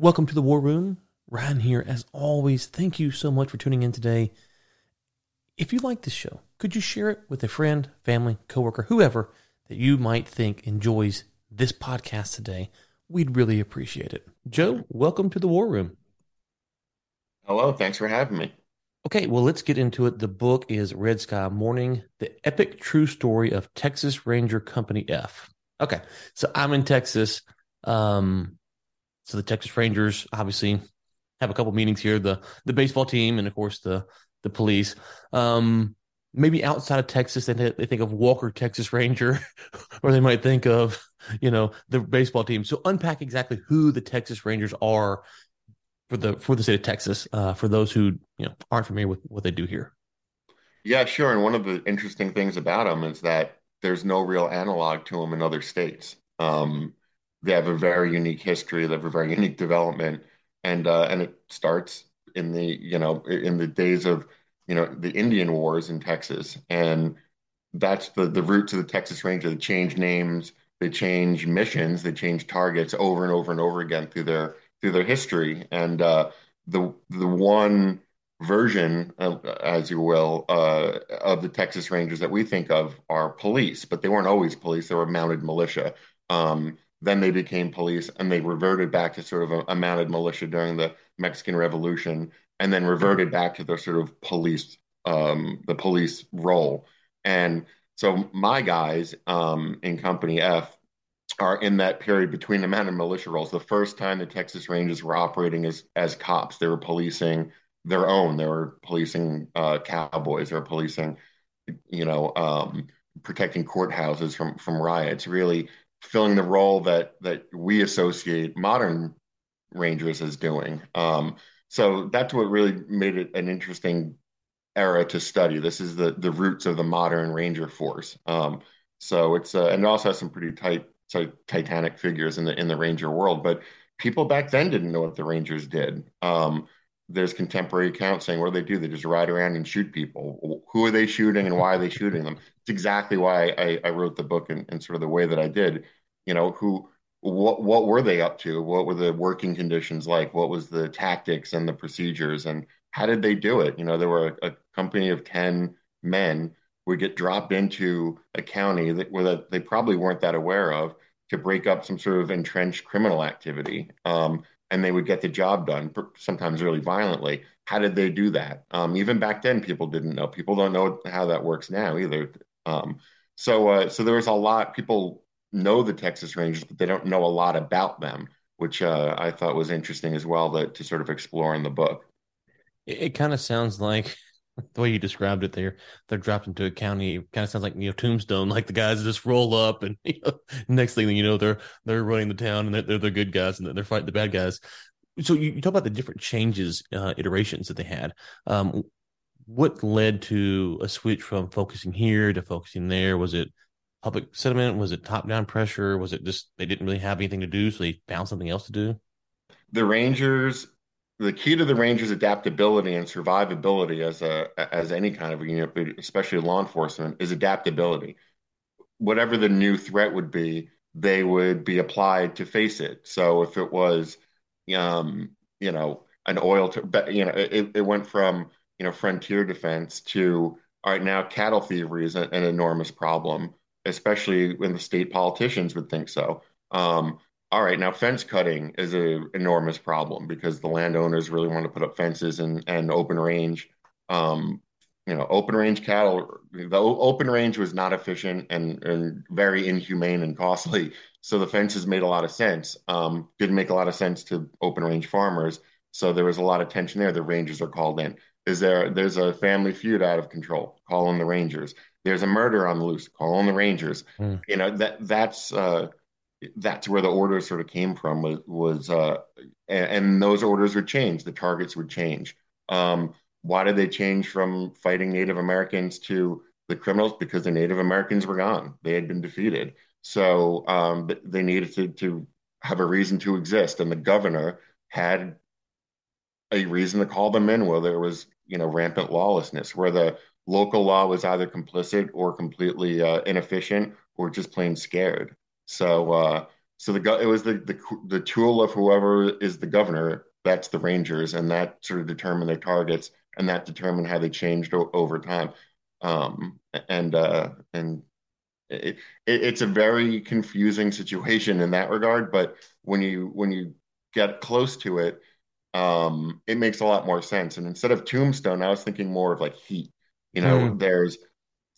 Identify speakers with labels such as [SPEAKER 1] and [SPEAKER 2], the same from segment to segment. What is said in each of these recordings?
[SPEAKER 1] Welcome to the War Room. Ryan here, as always. Thank you so much for tuning in today. If you like this show, could you share it with a friend, family, coworker, whoever that you might think enjoys this podcast today? We'd really appreciate it. Joe, welcome to the War Room.
[SPEAKER 2] Hello, thanks for having me.
[SPEAKER 1] Okay, well, let's get into it. The book is Red Sky Morning, the epic true story of Texas Ranger Company F. Okay, so I'm in Texas. Um, so the Texas Rangers obviously have a couple meetings here. The the baseball team and of course the the police. Um, maybe outside of Texas, they they think of Walker Texas Ranger, or they might think of you know the baseball team. So unpack exactly who the Texas Rangers are for the for the state of Texas. Uh, for those who you know aren't familiar with what they do here.
[SPEAKER 2] Yeah, sure. And one of the interesting things about them is that there's no real analog to them in other states. Um, they have a very unique history. They have a very unique development, and uh, and it starts in the you know in the days of you know the Indian Wars in Texas, and that's the the root to the Texas Ranger. They change names, they change missions, they change targets over and over and over again through their through their history, and uh, the the one version, as you will, uh, of the Texas Rangers that we think of are police, but they weren't always police. They were mounted militia. Um, then they became police and they reverted back to sort of a, a, mounted militia during the Mexican Revolution and then reverted back to their sort of police, um, the police role. And so my guys um, in Company F are in that period between the mounted militia roles. The first time the Texas Rangers were operating as, as cops, they were policing their own. They were policing uh, cowboys. They were policing, you know, um, protecting courthouses from from riots. Really filling the role that that we associate modern rangers as doing. Um, so that's what really made it an interesting era to study. This is the the roots of the modern ranger force. Um, so it's uh, and it also has some pretty tight, so titanic figures in the in the ranger world. But people back then didn't know what the rangers did. Um, there's contemporary accounts saying what do they do? They just ride around and shoot people. Who are they shooting and why are they shooting them? It's exactly why I, I wrote the book in sort of the way that I did. You know, who what what were they up to? What were the working conditions like? What was the tactics and the procedures and how did they do it? You know, there were a, a company of 10 men would get dropped into a county that where they probably weren't that aware of to break up some sort of entrenched criminal activity. Um, and they would get the job done, sometimes really violently. How did they do that? Um, even back then, people didn't know. People don't know how that works now either. Um, so, uh, so there was a lot. People know the Texas Rangers, but they don't know a lot about them, which uh, I thought was interesting as well to, to sort of explore in the book.
[SPEAKER 1] It, it kind of sounds like the way you described it there, they're dropped into a county. Kind of sounds like you know Tombstone, like the guys just roll up, and you know, next thing you know, they're they're running the town, and they're, they're the good guys, and they're fighting the bad guys. So you, you talk about the different changes, uh, iterations that they had. Um, what led to a switch from focusing here to focusing there? Was it public sentiment? Was it top down pressure? Was it just they didn't really have anything to do, so they found something else to do?
[SPEAKER 2] The Rangers the key to the Rangers' adaptability and survivability as a as any kind of unit, especially law enforcement, is adaptability. Whatever the new threat would be, they would be applied to face it. So if it was, um, you know, an oil, to, you know, it, it went from you know frontier defense to all right now cattle thievery is an, an enormous problem, especially when the state politicians would think so. Um, all right, now fence cutting is an enormous problem because the landowners really want to put up fences and, and open range. Um, you know, open range cattle, the open range was not efficient and, and very inhumane and costly. So the fences made a lot of sense. Um, didn't make a lot of sense to open range farmers. So there was a lot of tension there. The rangers are called in. Is there? There's a family feud out of control. Call in the rangers. There's a murder on the loose. Call on the rangers. Mm. You know that that's uh, that's where the orders sort of came from was, was uh, and, and, those orders would change the targets would change um, why did they change from fighting native americans to the criminals because the native americans were gone they had been defeated so um, they needed to, to have a reason to exist and the governor had a reason to call them in where there was you know rampant lawlessness where the local law was either complicit or completely uh, inefficient or just plain scared so, uh, so the it was the, the the tool of whoever is the governor. That's the Rangers, and that sort of determined their targets, and that determined how they changed o- over time. Um, and uh, and it, it, it's a very confusing situation in that regard. But when you when you get close to it, um, it makes a lot more sense. And instead of Tombstone, I was thinking more of like Heat. You know,
[SPEAKER 1] Mm.
[SPEAKER 2] there's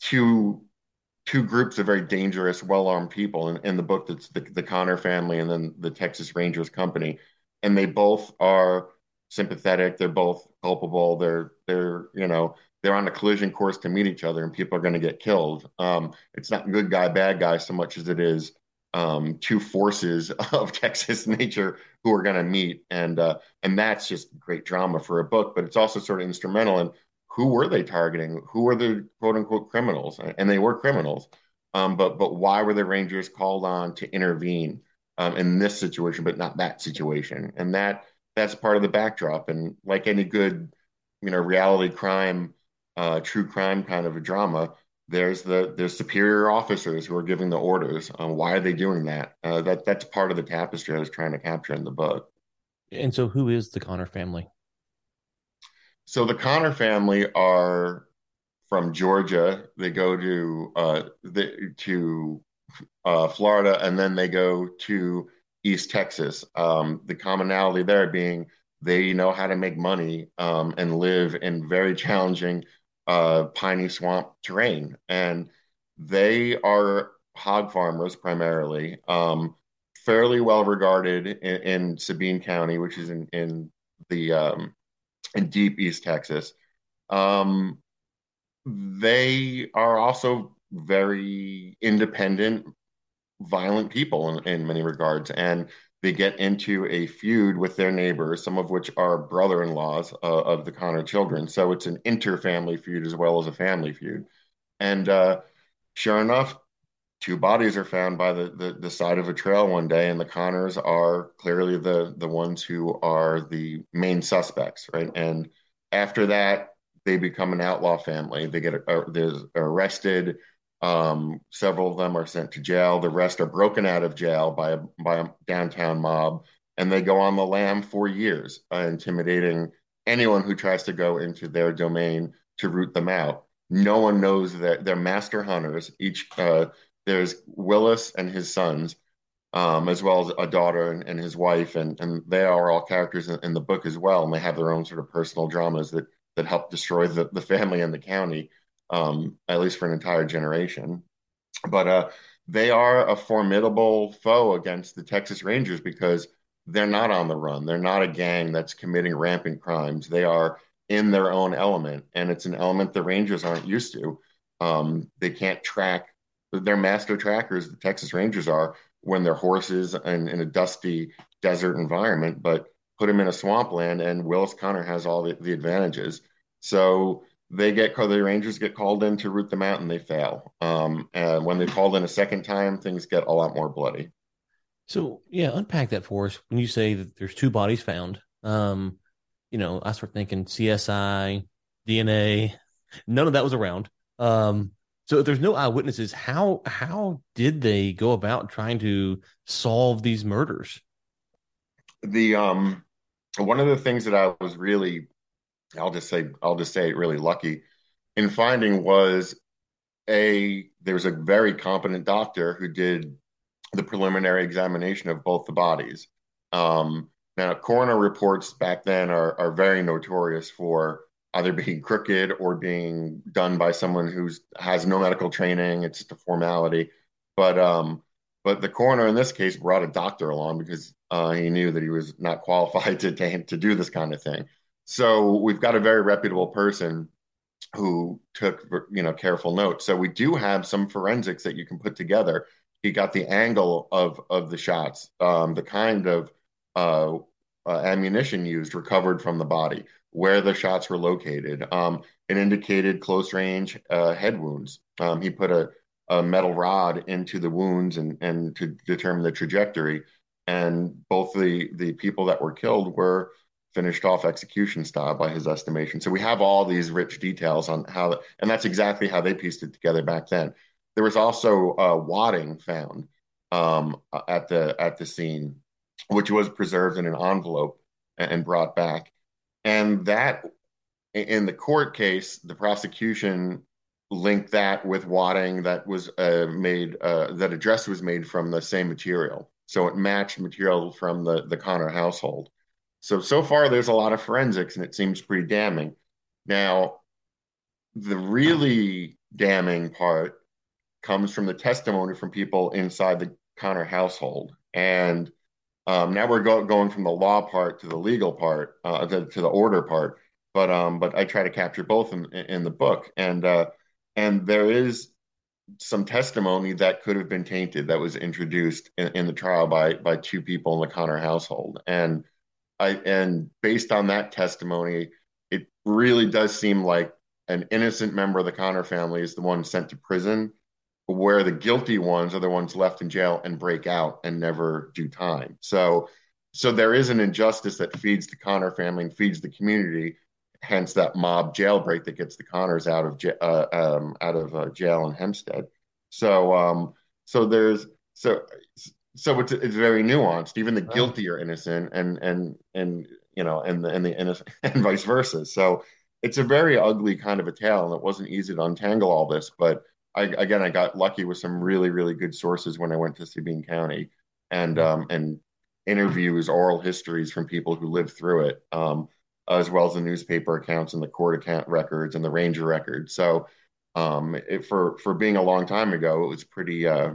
[SPEAKER 2] two two groups of very dangerous, well-armed people in, in the book that's the, the Conner family and then the Texas Rangers Company. And they both are sympathetic, they're both culpable, they're they're, you know, they're on a collision course to meet each other and people are going to get killed. Um, it's not good guy, bad guy so much as it is um, two forces of Texas nature who are going to meet. And uh, and that's just great drama for a book, but it's also sort of instrumental in who were they targeting? Who were the quote unquote criminals? And they were criminals. Um, but but why were the Rangers called on to intervene um, in this situation, but not that situation? And that that's part of the backdrop. And like any good, you know, reality crime, uh, true crime kind of a drama, there's the there's superior officers who are giving the orders. Um, why are they doing that? Uh, that that's part of the tapestry I was trying to capture in the book.
[SPEAKER 1] And so, who is the Conner family?
[SPEAKER 2] So the Conner family are from Georgia. They go to uh, the, to uh, Florida, and then they go to East Texas. Um, the commonality there being they know how to make money um, and live in very challenging uh, piney swamp terrain, and they are hog farmers primarily. Um, fairly well regarded in, in Sabine County, which is in in the in deep East Texas. Um, they are also very independent, violent people in, in many regards, and they get into a feud with their neighbors, some of which are brother-in-laws uh, of the Conner children. So it's an inter-family feud as well as a family feud. And uh, sure enough, two bodies are found by the, the, the side of a trail one day, and the Conners are clearly the the ones who are the main suspects, right? And after that, they become an outlaw family. They get uh, they're arrested. Um, several of them are sent to jail. The rest are broken out of jail by a by a downtown mob, and they go on the lam for years, uh, intimidating anyone who tries to go into their domain to root them out. No one knows that they're master hunters. Each uh, there's Willis and his sons, um, as well as a daughter and, and his wife, and and they are all characters in, in the book as well, and they have their own sort of personal dramas that that help destroy the the family and the county, um, at least for an entire generation. But uh, they are a formidable foe against the Texas Rangers because they're not on the run. They're not a gang that's committing rampant crimes. They are in their own element, and it's an element the Rangers aren't used to. Um, they can't track they're master trackers, the Texas Rangers are, when they're horses and in a dusty desert environment, but put them in a swampland, and Willis Conner has all the, the advantages. So they get the Rangers get called in to root them out, and they fail. Um, and when they're called in a second time, things get a lot more bloody.
[SPEAKER 1] So, yeah, unpack that for us. When you say that there's two bodies found, um, you know, I start thinking CSI, DNA. None of that was around. Um, so if there's no eyewitnesses, how how did they go about trying to solve these murders?
[SPEAKER 2] The um, one of the things that I was really, I'll just say, I'll just say, it really lucky in finding was a there was a very competent doctor who did the preliminary examination of both the bodies. Um, now, coroner reports back then are, are very notorious for either being crooked or being done by someone who has no medical training. It's just a formality. But um, but the coroner in this case brought a doctor along because uh, he knew that he was not qualified to, to to do this kind of thing. So we've got a very reputable person who took you know careful notes. So we do have some forensics that you can put together. He got the angle of of the shots, um, the kind of uh, uh, ammunition used recovered from the body, where the shots were located. Um, it indicated close range uh, head wounds. Um, he put a, a metal rod into the wounds and and to determine the trajectory. And both the the people that were killed were finished off execution style by his estimation. So we have all these rich details on how, and that's exactly how they pieced it together back then. There was also uh, wadding found, um, at the at the scene, which was preserved in an envelope and brought back. And that in the court case, the prosecution linked that with wadding that was uh, made uh, that a dress was made from the same material, so it matched material from the the Conner household. So so far, there's a lot of forensics, and it seems pretty damning. Now, the really damning part comes from the testimony from people inside the Conner household, and um, now we're go- going from the law part to the legal part, uh, to, to, the order part. But um, but I try to capture both in, in the book, and uh, and there is some testimony that could have been tainted that was introduced in, in the trial by by two people in the Conner household, and I and based on that testimony, it really does seem like an innocent member of the Conner family is the one sent to prison, where the guilty ones are the ones left in jail and break out and never do time. So, so there is an injustice that feeds the Conner family and feeds the community. Hence, that mob jailbreak that gets the Conners out of uh, um, out of uh, jail in Hemphill. So, um, so there's so so it's it's very nuanced. Even the guilty are innocent, and and and you know, and the and the innocent, and vice versa. So it's a very ugly kind of a tale, and it wasn't easy to untangle all this. But I, again, I got lucky with some really really good sources when I went to Sabine County, and um, and interviews, oral histories from people who lived through it, um, as well as the newspaper accounts and the court account records and the ranger records. So um, it, for for being a long time ago, it was pretty. Uh,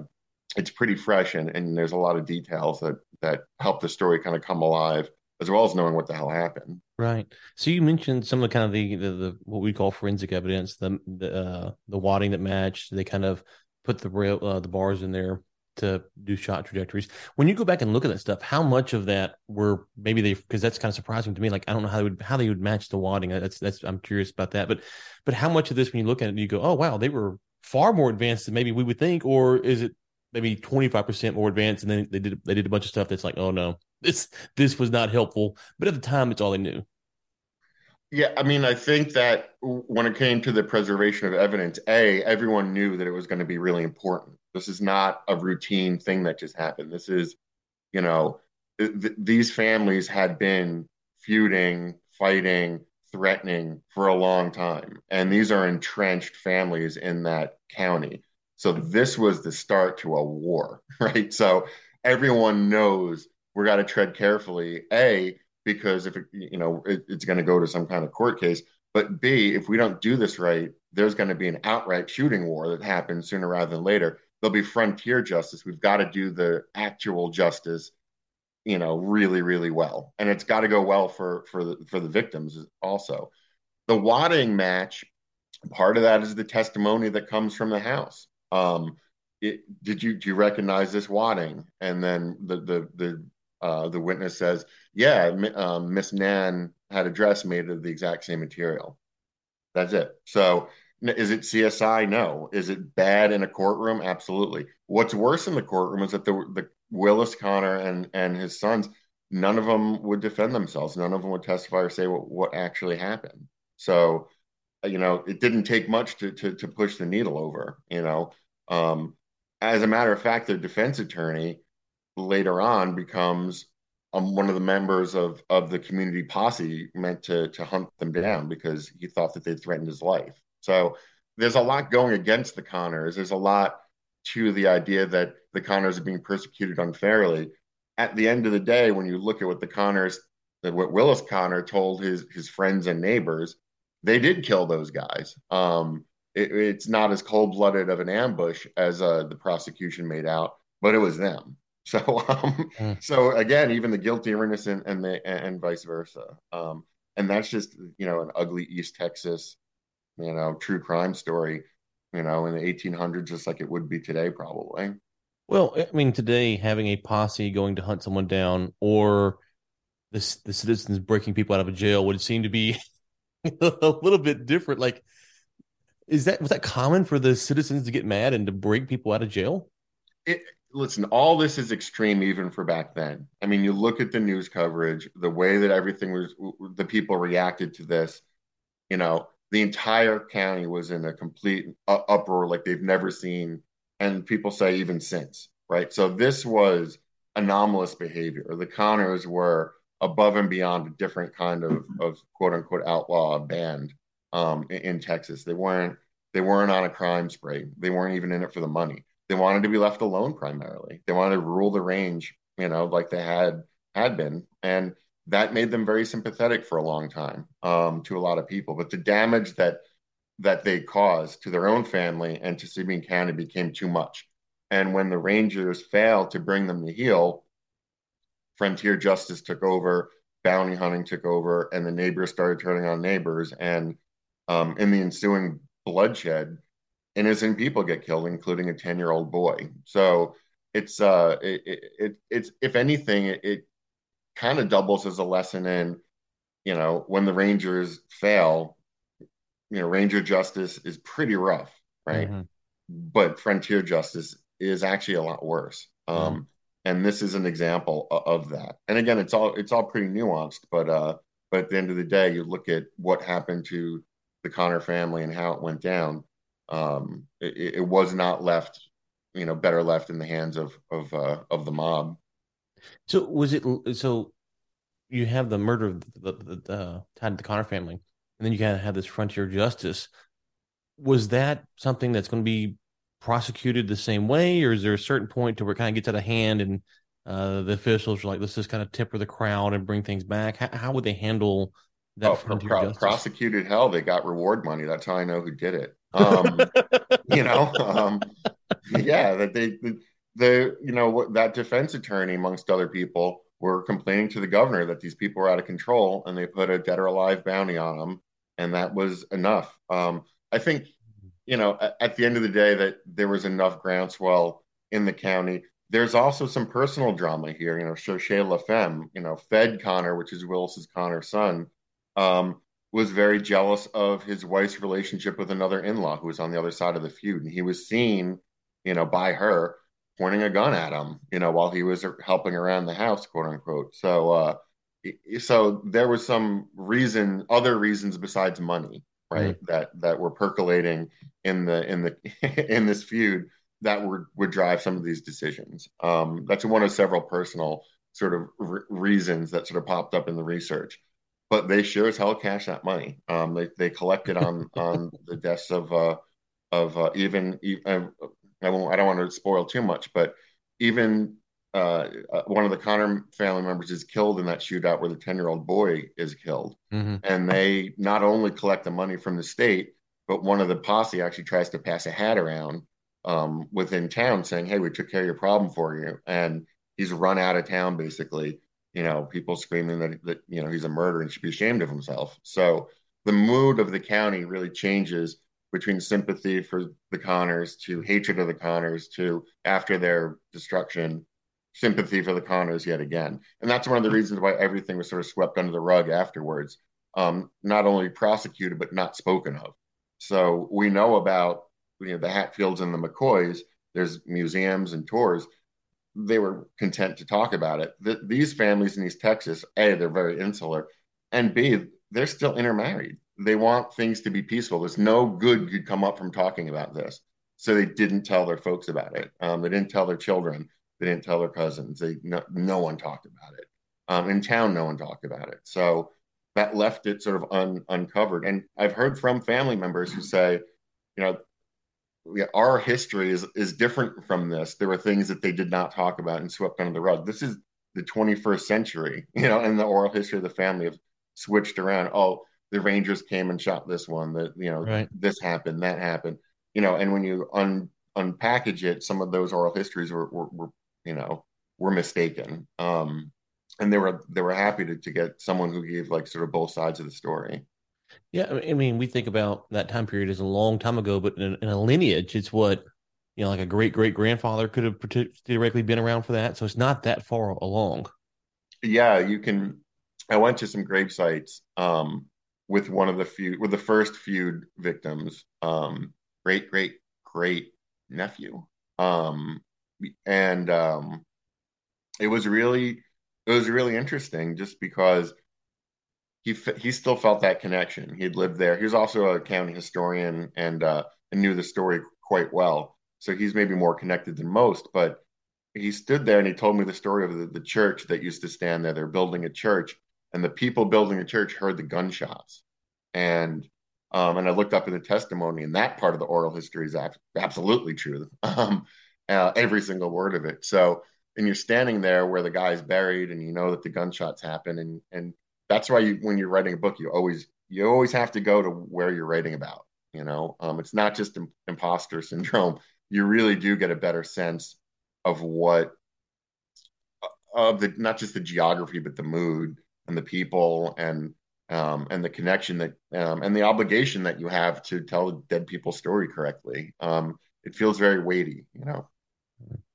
[SPEAKER 2] it's pretty fresh and, and there's a lot of details that that help the story kind of come alive as well as knowing what the hell happened.
[SPEAKER 1] Right. So you mentioned some of the kind of the the, the what we call forensic evidence, the the uh, the wadding that matched. They kind of put the rail uh, the bars in there to do shot trajectories. When you go back and look at that stuff, how much of that were maybe they because that's kind of surprising to me. Like I don't know how they would how they would match the wadding. That's that's I'm curious about that. But but how much of this when you look at it, you go, oh wow, they were far more advanced than maybe we would think, or is it maybe 25% more advanced and then they did they did a bunch of stuff that's like oh no this this was not helpful but at the time it's all they knew.
[SPEAKER 2] Yeah i mean i think that when it came to the preservation of evidence a everyone knew that it was going to be really important. This is not a routine thing that just happened. This is you know th- these families had been feuding fighting threatening for a long time and these are entrenched families in that county. So this was the start to a war, right? So everyone knows we got to tread carefully. A because if it, you know it, it's going to go to some kind of court case, but B if we don't do this right, there's going to be an outright shooting war that happens sooner rather than later. There'll be frontier justice. We've got to do the actual justice, you know, really, really well, and it's got to go well for for the for the victims also. The wadding match, part of that is the testimony that comes from the house um, it, did you do you recognize this wadding? And then the the the uh, the witness says, yeah, um, Miss Nan had a dress made of the exact same material. That's it. So is it CSI? No. Is it bad in a courtroom? Absolutely. What's worse in the courtroom is that the the Willis Conner and and his sons, none of them would defend themselves. None of them would testify or say what, what actually happened. So you know, it didn't take much to to, to push the needle over. You know, um, as a matter of fact, their defense attorney later on becomes um, one of the members of of the community posse meant to to hunt them down because he thought that they threatened his life. So there's a lot going against the Conners. There's a lot to the idea that the Conners are being persecuted unfairly. At the end of the day, when you look at what the Conners, what Willis Conner told his his friends and neighbors, they did kill those guys. Um, it, it's not as cold blooded of an ambush as uh, the prosecution made out, but it was them. So, um, mm. so again, even the guilty are innocent, and the and vice versa. Um, and that's just you know an ugly East Texas, you know, true crime story. You know, in the 1800s, just like it would be today, probably.
[SPEAKER 1] Well, I mean, today having a posse going to hunt someone down, or the the citizens breaking people out of a jail would seem to be a little bit different. Like, is that was that common for the citizens to get mad and to break people out of jail?
[SPEAKER 2] It, listen, all this is extreme even for back then. I mean, you look at the news coverage, the way that everything was, the people reacted to this. You know, the entire county was in a complete uproar like they've never seen, and people say even since. right? So this was anomalous behavior. The Conners were above and beyond a different kind of, of quote unquote outlaw band um, in, in Texas. They weren't they weren't on a crime spree. They weren't even in it for the money. They wanted to be left alone primarily. They wanted to rule the range, you know, like they had had been, and that made them very sympathetic for a long time um, to a lot of people. But the damage that that they caused to their own family and to Sabine County became too much. And when the Rangers failed to bring them to heel, frontier justice took over, bounty hunting took over, and the neighbors started turning on neighbors. And um, in the ensuing bloodshed, innocent people get killed, including a 10 year old boy. So it's, uh, it, it, it's, if anything, it, it kind of doubles as a lesson in, you know, when the Rangers fail, you know, Ranger justice is pretty rough, right? Mm-hmm. But frontier justice is actually a lot worse. Um, mm-hmm. And this is an example of that. And again, it's all it's all pretty nuanced, but uh, but at the end of the day, you look at what happened to the Conner family and how it went down. Um, it, it was not left, you know, better left in the hands of of uh, of the mob.
[SPEAKER 1] So was it so? You have the murder of the, the, the uh, tied to the Conner family, and then you kind of have this frontier justice. Was that something that's going to be prosecuted the same way, or is there a certain point to where it kind of gets out of hand and uh, the officials are like, let's just kind of temper the crowd and bring things back? How, how would they handle that? Oh,
[SPEAKER 2] pro- prosecuted hell, they got reward money. That's how I know who did it. Um, you know, um, yeah, that they, the, the, you know, that defense attorney, amongst other people, were complaining to the governor that these people were out of control and they put a dead or alive bounty on them. And that was enough. Um, I think you know, at, at the end of the day, that there was enough groundswell in the county. There's also some personal drama here. You know, cherchez la femme, you know, Fed Conner, which is Willis's Conner's son, um, was very jealous of his wife's relationship with another in-law who was on the other side of the feud, and he was seen, you know, by her pointing a gun at him, you know, while he was helping around the house, quote unquote. So, uh, so there was some reason, other reasons besides money, right, mm-hmm. that that were percolating in the in the in this feud that would would drive some of these decisions. Um, that's one of several personal sort of re- reasons that sort of popped up in the research. But they sure as hell cash that money. Um, they they collected on on the deaths of uh, of uh, even, even I won't I don't want to spoil too much, but even uh, uh, one of the Conner family members is killed in that shootout where the 10 year old boy is killed. Mm-hmm. And they not only collect the money from the state, but one of the posse actually tries to pass a hat around um, within town saying, Hey, we took care of your problem for you. And he's run out of town basically. You know, people screaming that, that you know he's a murderer and should be ashamed of himself. So the mood of the county really changes between sympathy for the Conners to hatred of the Conners to after their destruction, sympathy for the Conners yet again. And that's one of the reasons why everything was sort of swept under the rug afterwards. Um, not only prosecuted, but not spoken of. So we know about you know the Hatfields and the McCoys. There's museums and tours. They were content to talk about it. The, these families in East Texas, a they're very insular, and b they're still intermarried. They want things to be peaceful. There's no good could come up from talking about this. So they didn't tell their folks about it. Um, they didn't tell their children. They didn't tell their cousins. They no, no one talked about it. Um, in town, no one talked about it. So that left it sort of un, uncovered. And I've heard from family members who say, you know, our history is is different from this. There were things that they did not talk about and swept under the rug. This is the 21st century, you know, and the oral history of the family have switched around. Oh, the Rangers came and shot this one. That you know, right. this happened, that happened. You know, and when you un unpackage it, some of those oral histories were, were, were you know were mistaken. Um, and they were they were happy to, to get someone who gave like sort of both sides of the story
[SPEAKER 1] yeah i mean we think about that time period as a long time ago but in, in a lineage it's what you know like a great great grandfather could have theoretically been around for that. So it's not that far along.
[SPEAKER 2] Yeah you can i went to some grave sites um, with one of the few, with the first feud victims um, great great great nephew. Um, and um, it was really it was really interesting just because he he still felt that connection. He'd lived there. He was also a county historian and uh, and knew the story quite well. So he's maybe more connected than most. But he stood there and he told me the story of the, the church that used to stand there. They're building a church, and the people building the church heard the gunshots. And um, and I looked up in the testimony, and that part of the oral history is absolutely true. Um, uh, every single word of it. So, and you're standing there where the guy's buried, and you know that the gunshots happen, and and that's why you, when you're writing a book, you always you always have to go to where you're writing about. You know, um, it's not just imposter syndrome. You really do get a better sense of what of the not just the geography but the mood and the people and um, and the connection that um, and the obligation that you have to tell the dead people's story correctly. Um, it feels very weighty, you know.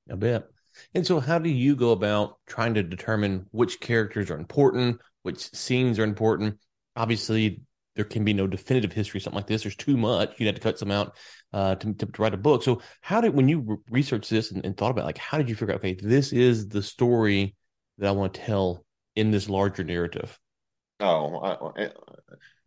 [SPEAKER 1] A bit. And so, how do you go about trying to determine which characters are important, which scenes are important? Obviously, there can be no definitive history, something like this. There's too much. You'd have to cut some out uh, to, to, to, write a book. So, how did when you re- researched this and, and, thought about like how did you figure out? Okay, this is the story that I want to tell in this larger narrative.
[SPEAKER 2] Oh, I,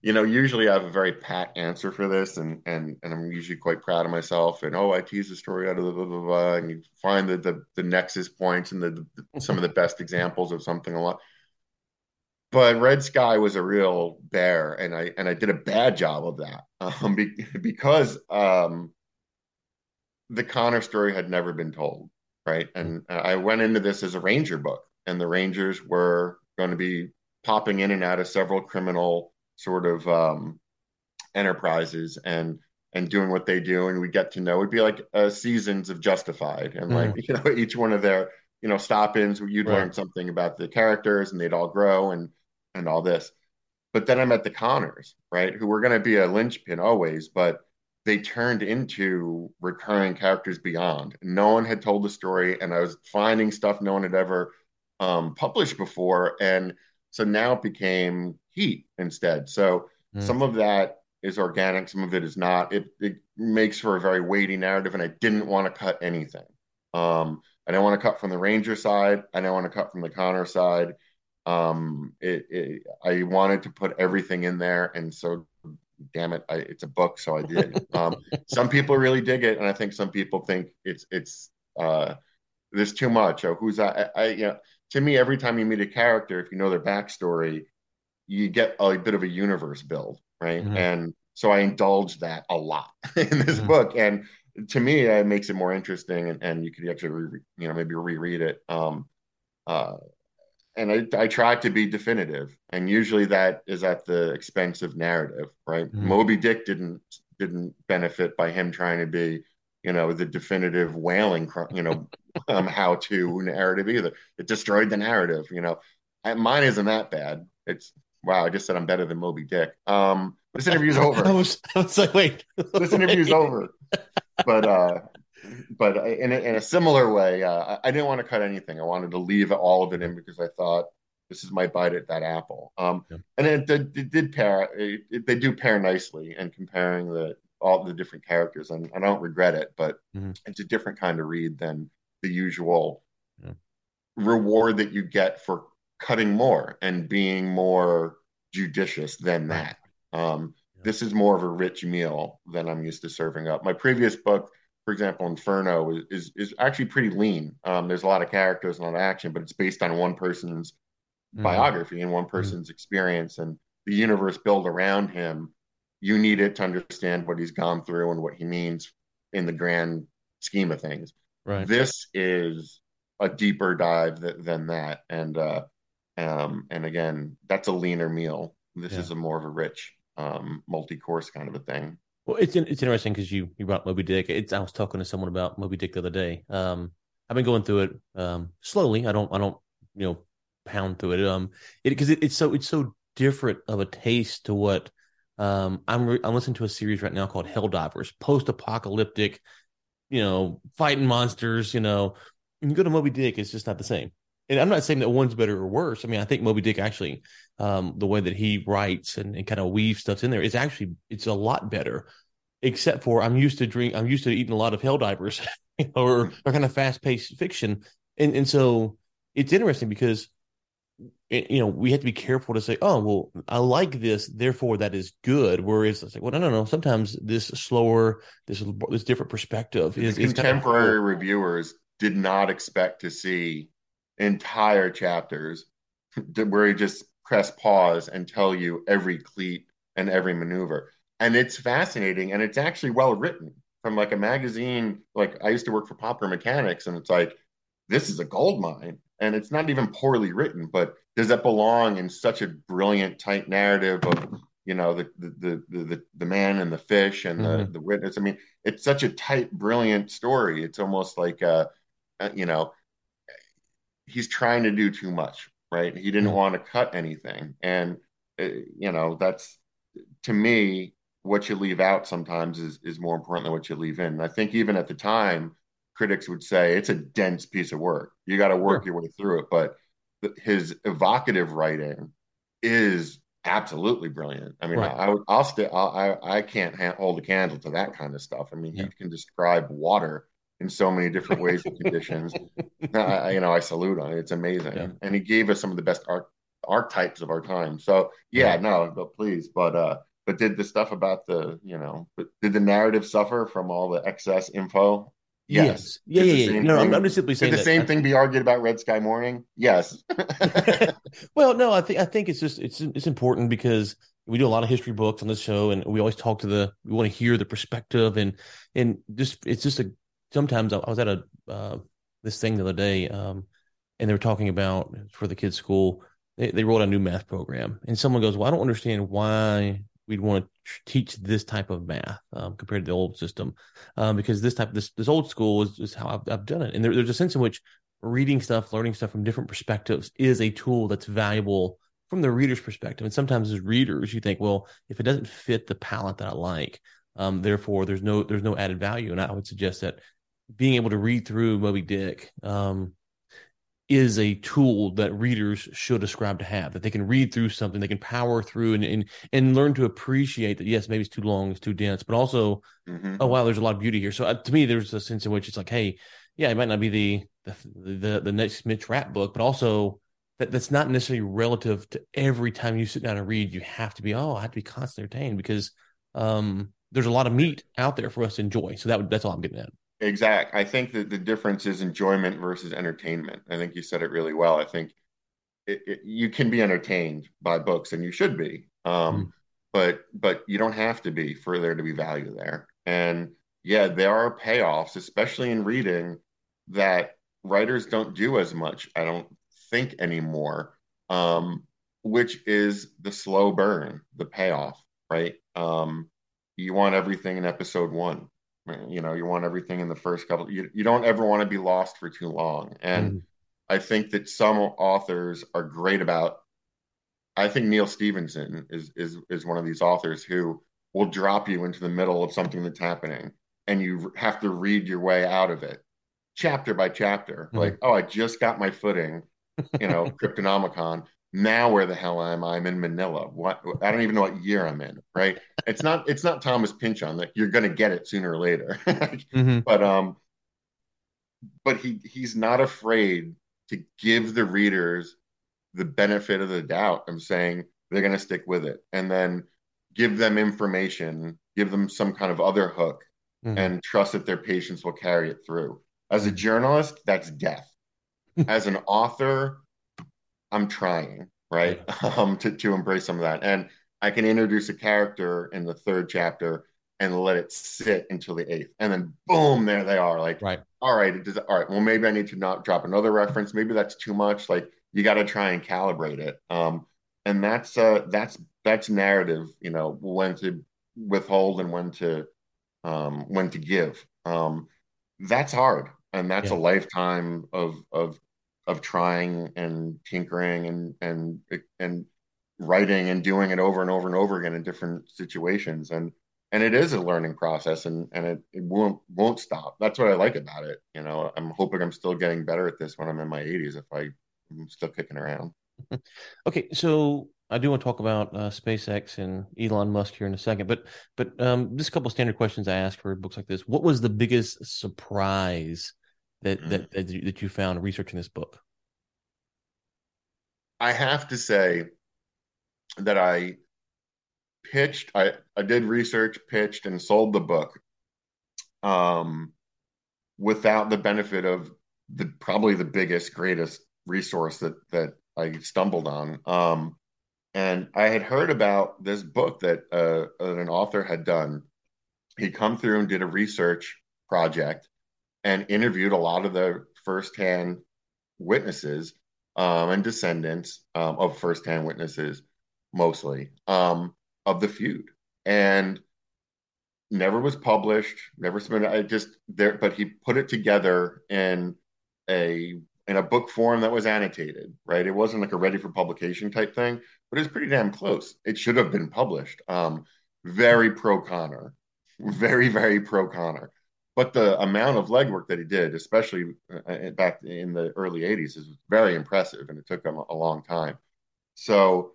[SPEAKER 2] you know, usually I have a very pat answer for this, and and and I'm usually quite proud of myself. And oh, I tease the story out of the blah blah blah, and you find the the, the nexus points and the, the some of the best examples of something a lot but Red Sky was a real bear, and I and I did a bad job of that um, be, because um, the Conner story had never been told, right? And I went into this as a Ranger book, and the Rangers were going to be popping in and out of several criminal sort of um, enterprises and and doing what they do, and we get to know it'd be like uh, seasons of Justified, and like mm. you know each one of their you know stop-ins where you'd right. learn something about the characters, and they'd all grow and and all this. But then I met the Conners, right, who were going to be a linchpin always, but they turned into recurring characters beyond. No one had told the story, and I was finding stuff no one had ever um, published before, and so now it became Heat instead. So mm. some of that is organic, some of it is not. It it makes for a very weighty narrative, and I didn't want to cut anything. Um, I don't want to cut from the Ranger side. I don't want to cut from the Conner side um it, it, i wanted to put everything in there and so damn it I, it's a book so i did um some people really dig it and i think some people think it's it's uh there's too much oh who's I, I you know to me every time you meet a character if you know their backstory you get a bit of a universe build right mm-hmm. and so i indulge that a lot in this mm-hmm. book and to me it makes it more interesting and, and you could actually re- you know maybe reread it um uh and I, I try to be definitive, and usually that is at the expense of narrative, right? Mm-hmm. Moby Dick didn't didn't benefit by him trying to be, you know, the definitive whaling, you know, um, how to narrative either. It destroyed the narrative, you know. I, mine isn't that bad. It's wow, I just said I'm better than Moby Dick. Um, this interview's over.
[SPEAKER 1] I was, I was like, wait,
[SPEAKER 2] this interview's over. But uh, but in a, in a similar way, uh, I didn't want to cut anything. I wanted to leave all of it in because I thought this is my bite at that apple. Um, yeah. And it, it, it, did pair. It, they do pair nicely, and comparing the all the different characters, and I don't regret it. But mm-hmm. it's a different kind of read than the usual yeah. reward that you get for cutting more and being more judicious than that. Um. This is more of a rich meal than I'm used to serving up. My previous book for example, Inferno is is, is actually pretty lean. Um, there's a lot of characters and a lot of action, but it's based on one person's mm. biography and one mm. person's mm. experience and the universe built around him. You need it to understand what he's gone through and what he means in the grand scheme of things.
[SPEAKER 1] Right.
[SPEAKER 2] This is a deeper dive th- than that, and uh, um, and again, that's a leaner meal. This yeah. is a more of a rich, um, multi-course kind of a thing.
[SPEAKER 1] Well, it's it's interesting because you you brought Moby Dick. It's I was talking to someone about Moby Dick the other day. Um, I've been going through it um slowly. I don't I don't you know pound through it. Um, it because it, it's so it's so different of a taste to what um I'm re- I'm listening to a series right now called Hell Divers, post apocalyptic, you know, fighting monsters. You know, when you go to Moby Dick, it's just not the same and I'm not saying that one's better or worse. I mean, I think Moby Dick actually, um, the way that he writes and, and kind of weaves stuff in there is actually it's a lot better. Except for I'm used to drink, I'm used to eating a lot of Hell Divers or or kind of fast paced fiction, and and so it's interesting because you know we have to be careful to say, oh well, I like this, therefore that is good. Whereas it's like, well, no, no, no. Sometimes this slower, this this different perspective is,
[SPEAKER 2] contemporary kind of reviewers did not expect to see entire chapters where he just press pause and tell you every cleat and every maneuver. And it's fascinating and it's actually well written from like a magazine. Like I used to work for Popular Mechanics and it's like, this is a gold mine. And it's not even poorly written, but does that belong in such a brilliant, tight narrative of you know the the the the, the man and the fish and the mm-hmm. the witness? I mean, it's such a tight, brilliant story. It's almost like a, a you know, he's trying to do too much, right? He didn't mm-hmm. want to cut anything, and uh, you know that's to me what you leave out sometimes is is more important than what you leave in. And I think even at the time, critics would say it's a dense piece of work. You got to work sure. your way through it, but his evocative writing is absolutely brilliant. I mean, right. I, I will stay. I I can't hold a candle to that kind of stuff. I mean, yeah. he can describe water in so many different ways and conditions. I, you know, I salute him. It's amazing, yeah. and he gave us some of the best art archetypes of our time. So yeah, no, but please, but uh, but did the stuff about the you know, did the narrative suffer from all the excess info?
[SPEAKER 1] Yes. yes. Yeah, yeah, yeah. No, I'm, I'm, just simply saying
[SPEAKER 2] Did the same thing be argued about Red Sky Morning? Yes.
[SPEAKER 1] well, no, I think I think it's just it's it's important because we do a lot of history books on this show, and we always talk to the we want to hear the perspective, and and just it's just a sometimes I, was at a uh, this thing the other day, um, and they were talking about for the kids' school. They, they rolled a new math program, and someone goes, "Well, I don't understand why we'd want to teach this type of math um, compared to the old system um, because this type this this old school is, is how I've, I've done it. And there, there's a sense in which reading stuff learning stuff from different perspectives is a tool that's valuable from the reader's perspective. And sometimes as readers you think well if it doesn't fit the palette that i like um, therefore there's no there's no added value. And i would suggest that being able to read through moby dick um, is a tool that readers should ascribe to have that they can read through something they can power through and and, and learn to appreciate that yes maybe it's too long it's too dense but also mm-hmm. oh wow there's a lot of beauty here. So uh, to me there's a sense in which it's like hey yeah it might not be the the the, the next mitch rapp book but also that that's not necessarily relative to every time you sit down and read you have to be oh i have to be constantly entertained because um there's a lot of meat out there for us to enjoy. So that that's all i'm getting at
[SPEAKER 2] Exact. I think that the difference is enjoyment versus entertainment. I think you said it really well. I think it, it, you can be entertained by books, and you should be. Um, mm. But but you don't have to be for there to be value there. And yeah, there are payoffs, especially in reading, that writers don't do as much. I don't think anymore. Um, which is the slow burn, the payoff, right? Um, you want everything in episode one you know, you want everything in the first couple. You, you don't ever want to be lost for too long. And mm. I think that some authors are great about. I think Neal Stephenson is is is one of these authors who will drop you into the middle of something that's happening, and you have to read your way out of it, chapter by chapter. Mm. Like, oh, I just got my footing, you know, Cryptonomicon now where the hell am I? I'm in Manila. What I don't even know what year I'm in, right? It's not it's not Thomas Pynchon that you're gonna get it sooner or later. mm-hmm. But um but he he's not afraid to give the readers the benefit of the doubt I'm saying they're gonna stick with it and then give them information, give them some kind of other hook mm-hmm. and trust that their patience will carry it through. As a journalist, that's death. As an author, I'm trying, right? Um, to to embrace some of that, and I can introduce a character in the third chapter and let it sit until the eighth, and then boom, there they are. Like,
[SPEAKER 1] right,
[SPEAKER 2] all right, it does. All right, well, maybe I need to not drop another reference. Maybe that's too much. Like, you got to try and calibrate it. Um, and that's uh, that's that's narrative. You know, when to withhold and when to um, when to give. Um, that's hard, and that's yeah. a lifetime of of of trying and tinkering and and and writing and doing it over and over and over again in different situations. And and it is a learning process and and it, it won't won't stop. That's what i like about it you know. I'm hoping i'm still getting better at this when i'm in my 80s if i'm still kicking around.
[SPEAKER 1] Okay so i do want to talk about uh, spacex and elon musk here in a second but but um just a couple standard questions i ask for books like this. What was the biggest surprise that mm. that that you, that you found researching this book?
[SPEAKER 2] I have to say that I pitched, I, I did research, pitched, and sold the book um, without the benefit of the probably the biggest, greatest resource that that I stumbled on. Um, and I had heard about this book that uh, an author had done. He'd come through and did a research project and interviewed a lot of the firsthand witnesses um, and descendants um, of firsthand witnesses, mostly um, of the feud, and never was published. Never submitted. I just there, but he put it together in a in a book form that was annotated. Right, it wasn't like a ready for publication type thing, but it was pretty damn close. It should have been published. Um, very pro Conner, very very pro Conner but the amount of legwork that he did, especially uh, back in the early 80s, is very impressive and it took him a long time. So,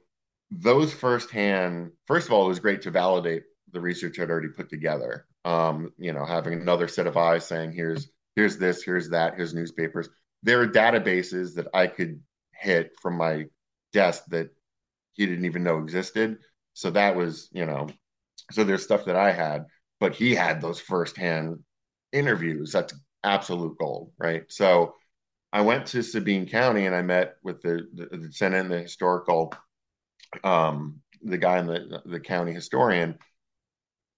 [SPEAKER 2] those firsthand, first of all, it was great to validate the research I'd already put together. Um, you know, having another set of eyes saying, here's here's this, here's that, here's newspapers. There are databases that I could hit from my desk that he didn't even know existed. So that was, you know, so there's stuff that I had, but he had those firsthand interviews. That's absolute gold, right? So I went to Sabine County and I met with the, the, the Senate and the historical, um, the guy in the the county historian,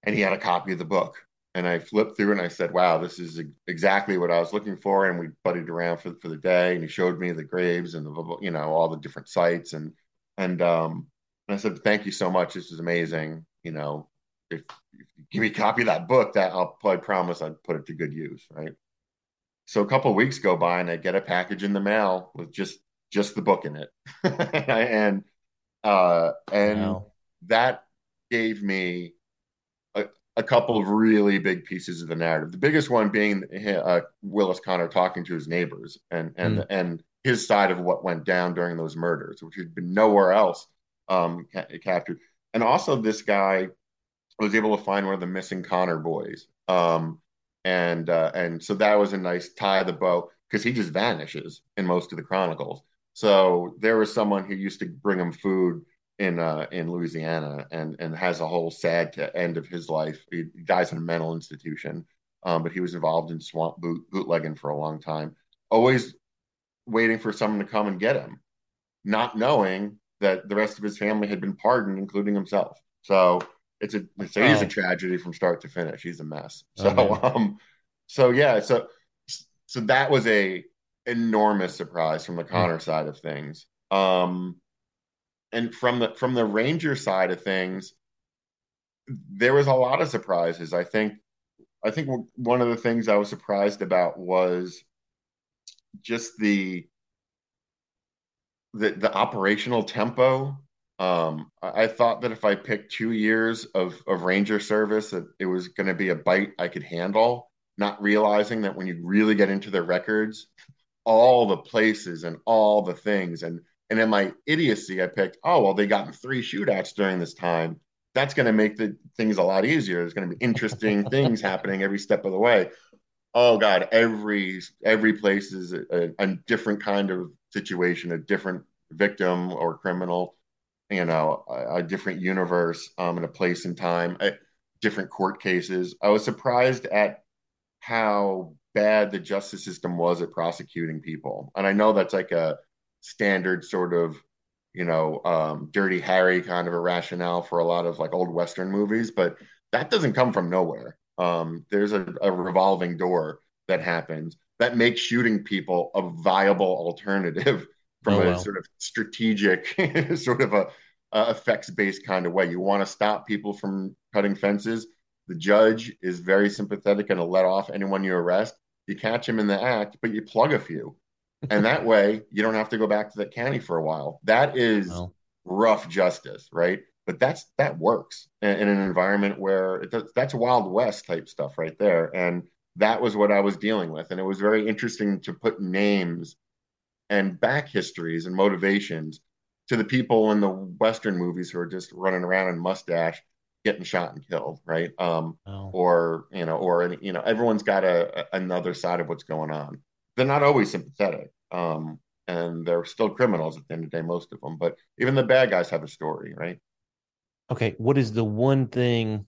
[SPEAKER 2] and he had a copy of the book. And I flipped through and I said, "Wow, this is exactly what I was looking for." And we buddied around for for the day, and he showed me the graves and the you know all the different sites and and um and I said, "Thank you so much. This is amazing. You know, if, if you give me a copy of that book, that I'll I promise I'd put it to good use, right? So a couple weeks go by and I get a package in the mail with just just the book in it, and uh, and wow. that gave me a, a, couple of really big pieces of the narrative. The biggest one being uh, Willis Conner talking to his neighbors and and mm. and his side of what went down during those murders, which had been nowhere else um, ca- captured. And also this guy was able to find one of the missing Conner boys. Um, and uh, and so that was a nice tie of the bow because he just vanishes in most of the chronicles. So there was someone who used to bring him food in uh, in Louisiana and and has a whole sad end of his life. He dies in a mental institution, um, but he was involved in swamp boot, bootlegging for a long time. Always waiting for someone to come and get him, not knowing that the rest of his family had been pardoned, including himself. So it's a it's, oh. a tragedy from start to finish. He's a mess. Oh, so oh, um, so yeah, so so that was a enormous surprise from the Conner mm. side of things. Um, and from the from the Ranger side of things, there was a lot of surprises. I think I think one of the things I was surprised about was just the the the operational tempo um, I, thought that if I picked two years of, of Ranger service, that it was going to be a bite I could handle, not realizing that when you really get into the records, all the places and all the things and and in my idiocy, I picked, oh well, they got in three shootouts during this time. That's going to make the things a lot easier. There's going to be interesting things happening every step of the way. Oh God, every every place is a, a different kind of situation, a different victim or criminal you know, a, a different universe um, and a place and time, uh, different court cases. I was surprised at how bad the justice system was at prosecuting people. And I know that's like a standard sort of, you know, um, dirty Harry kind of a rationale for a lot of like old Western movies, but that doesn't come from nowhere. Um, there's a, a revolving door that happens that makes shooting people a viable alternative from oh, a sort of strategic, sort of a uh, effects based kind of way. You want to stop people from cutting fences. The judge is very sympathetic and let off anyone you arrest. You catch him in the act, but you plug a few. and that way you don't have to go back to that county for a while. That is rough justice, right? But that's that works in, in an environment where it does, that's Wild West type stuff right there. And that was what I was dealing with. And it was very interesting to put names and back histories and motivations to the people in the Western movies who are just running around in mustache, getting shot and killed, right? Um, oh. Or you know, or you know, everyone's got a, a, another side of what's going on. They're not always sympathetic, um, and they're still criminals at the end of the day, most of them. But even the bad guys have a story, right?
[SPEAKER 1] Okay, what is the one thing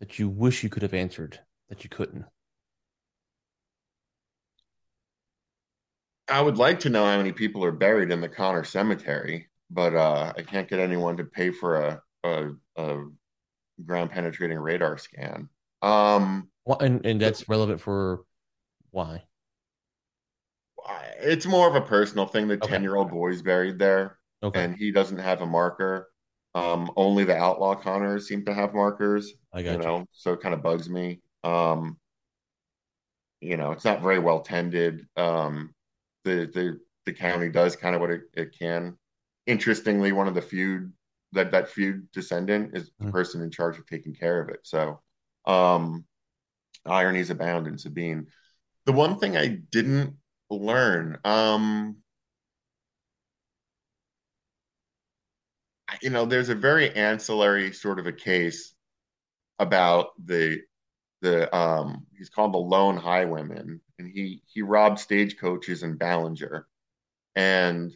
[SPEAKER 1] that you wish you could have answered that you couldn't?
[SPEAKER 2] I would like to know how many people are buried in the Conner Cemetery, but uh, I can't get anyone to pay for a a, a ground penetrating radar scan. Um,
[SPEAKER 1] Well, and and that's relevant for why?
[SPEAKER 2] it's more of a personal thing. The
[SPEAKER 1] Okay.
[SPEAKER 2] 10 year old boy's buried there,
[SPEAKER 1] Okay.
[SPEAKER 2] and he doesn't have a marker. Um, only the outlaw Conners seem to have markers,
[SPEAKER 1] I
[SPEAKER 2] you
[SPEAKER 1] got you.
[SPEAKER 2] know, so it kind of bugs me. Um, you know, it's not very well tended. Um, the the the county does kind of what it, it can. Interestingly, one of the feud that that feud descendant is the
[SPEAKER 1] Mhm.
[SPEAKER 2] person in charge of taking care of it. So, um, ironies abound in Sabine. The one thing I didn't learn, um, you know, there's a very ancillary sort of a case about the the um he's called the lone highwayman and he he robbed stagecoaches in Ballinger and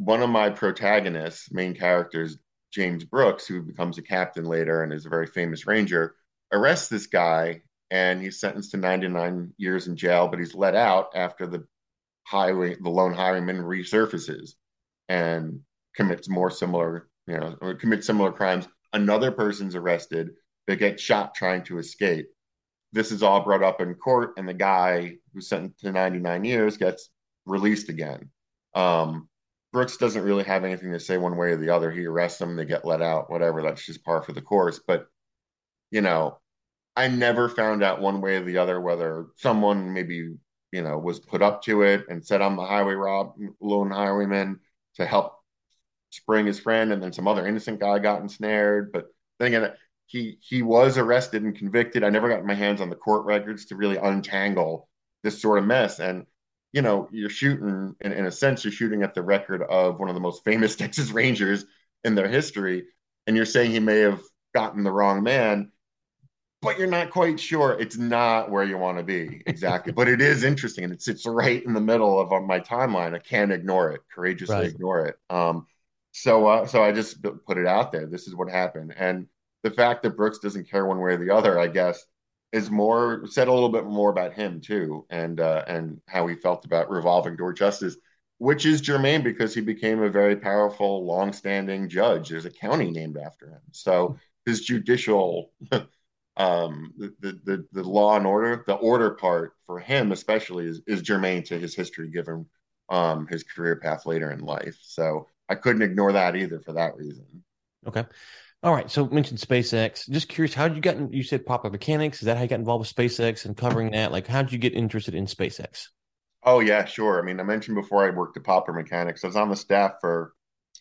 [SPEAKER 2] one of my protagonists main characters James Brooks who becomes a captain later and is a very famous ranger arrests this guy and he's sentenced to 99 years in jail but he's let out after the highway the lone highwayman resurfaces and commits more similar you know or commits similar crimes. Another person's arrested. They get shot trying to escape. This is all brought up in court, and the guy who's sentenced to 99 years gets released again. Um, Brooks doesn't really have anything to say one way or the other. He arrests them, they get let out, whatever. That's just par for the course. But, you know, I never found out one way or the other whether someone maybe, you know, was put up to it and said, I'm the highway rob, lone highwayman to help spring his friend, and then some other innocent guy got ensnared. But then again, he he was arrested and convicted. I never got my hands on the court records to really untangle this sort of mess. And you know, you're shooting in, in a sense, you're shooting at the record of one of the most famous Texas Rangers in their history, and you're saying he may have gotten the wrong man. But you're not quite sure. It's not where you want to be exactly. but it is interesting, and it sits right in the middle of my timeline. I can't ignore it. Courageously
[SPEAKER 1] Right.
[SPEAKER 2] ignore it. Um, so, uh, so I just put it out there. This is what happened, and the fact that Brooks doesn't care one way or the other, I guess, is more said a little bit more about him too, and uh, and how he felt about revolving door justice, which is germane because he became a very powerful, long-standing judge. There's a county named after him, so his judicial, um, the, the the law and order, the order part for him especially is is germane to his history, given um, his career path later in life. So I couldn't ignore that either for that reason.
[SPEAKER 1] Okay. All right. So mentioned SpaceX. Just curious, how did you get? You said Papa Mechanics. Is that how you got involved with SpaceX and covering that? Like, how did you get interested in SpaceX?
[SPEAKER 2] Oh yeah, sure. I mean, I mentioned before I worked at Popular Mechanics. I was on the staff for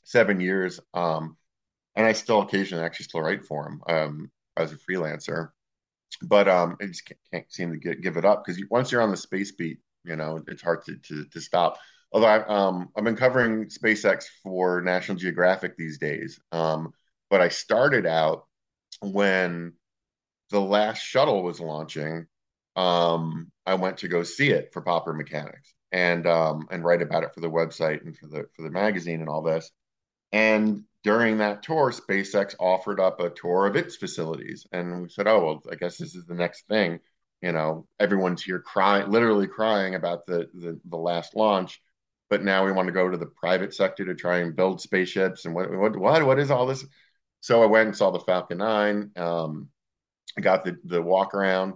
[SPEAKER 2] seven years, um, and I still occasionally actually still write for them um, as a freelancer. But um, I just can't, can't seem to get, give it up because once you're on the space beat, you know, it's hard to to, to stop. Although I, um, I've been covering SpaceX for National Geographic these days, um, but I started out when the last shuttle was launching, um, I went to go see it for Popular Mechanics and um, and write about it for the website and for the for the magazine and all this. And during that tour, SpaceX offered up a tour of its facilities, and we said, "Oh well, I guess this is the next thing." You know, everyone's here crying, literally crying about the the, the last launch, but now we want to go to the private sector to try and build spaceships. And what what what what is all this? So I went and saw the Falcon 9. Um, got the the walk around,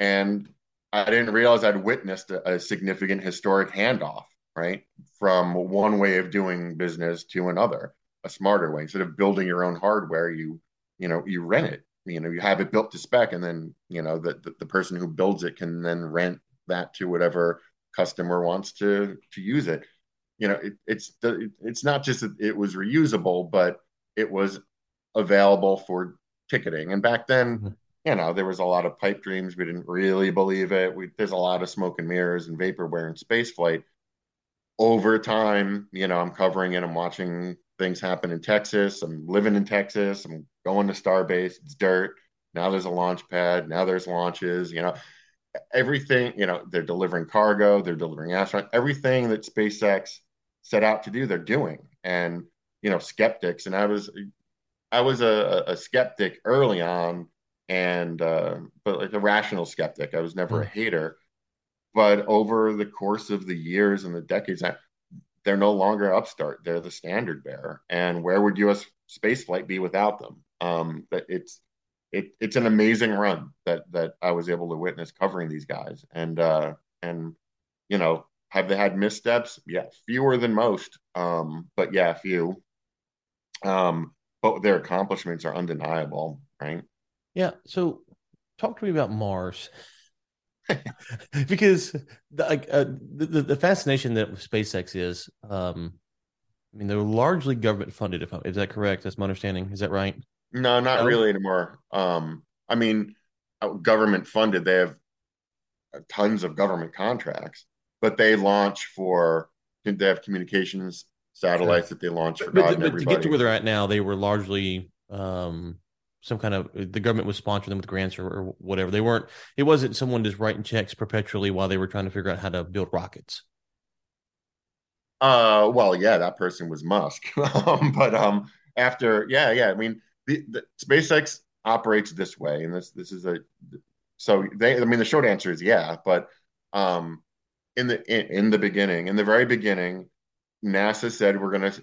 [SPEAKER 2] and I didn't realize I'd witnessed a, a significant historic handoff, right, from one way of doing business to another, a smarter way. Instead of building your own hardware, you you know you rent it. You know you have it built to spec, and then you know the the, the person who builds it can then rent that to whatever customer wants to to use it. You know it, it's it's not just that it was reusable, but it was available for ticketing. And back then,
[SPEAKER 1] Mhm.
[SPEAKER 2] you know, there was a lot of pipe dreams. We didn't really believe it. We, there's a lot of smoke and mirrors and vaporware and space flight. Over time, you know, I'm covering it. I'm watching things happen in Texas. I'm living in Texas. I'm going to Starbase. It's dirt. Now there's a launch pad. Now there's launches. You know, everything. You know, they're delivering cargo. They're delivering astronauts. Everything that SpaceX set out to do, they're doing. And you know, skeptics. And I was I was a, a skeptic early on, and uh, but like a rational skeptic. I was never a
[SPEAKER 1] Mhm.
[SPEAKER 2] hater. but over the course of the years and the decades, they're no longer upstart. They're the standard bearer. And where would U.S. spaceflight be without them? Um, it's it, it's an amazing run that that I was able to witness covering these guys. And uh, and you know, have they had missteps? Yeah, fewer than most. Um, but yeah, few. Um, but their accomplishments are undeniable, right?
[SPEAKER 1] Yeah. So, talk to me about Mars. because the, uh, the, the fascination that SpaceX is, um, I mean, they're largely government funded. If I'm, is that correct? That's my understanding. Is that right?
[SPEAKER 2] No, not no? really anymore. Um, I mean, uh, government funded. They have tons of government contracts, but they launch for they have communications satellites sure. that they launched for God
[SPEAKER 1] but, but to get to where they're at now, they were largely um, some kind of the government was sponsoring them with grants or, or, whatever. They weren't. It wasn't someone just writing checks perpetually while they were trying to figure out how to build rockets.
[SPEAKER 2] Uh, well, yeah, that person was Musk. um, but um, after, yeah, yeah. I mean, the, the SpaceX operates this way, and this this is a so they. I mean, the short answer is yeah, but um, in the in, in the beginning, in the very beginning, NASA said we're going to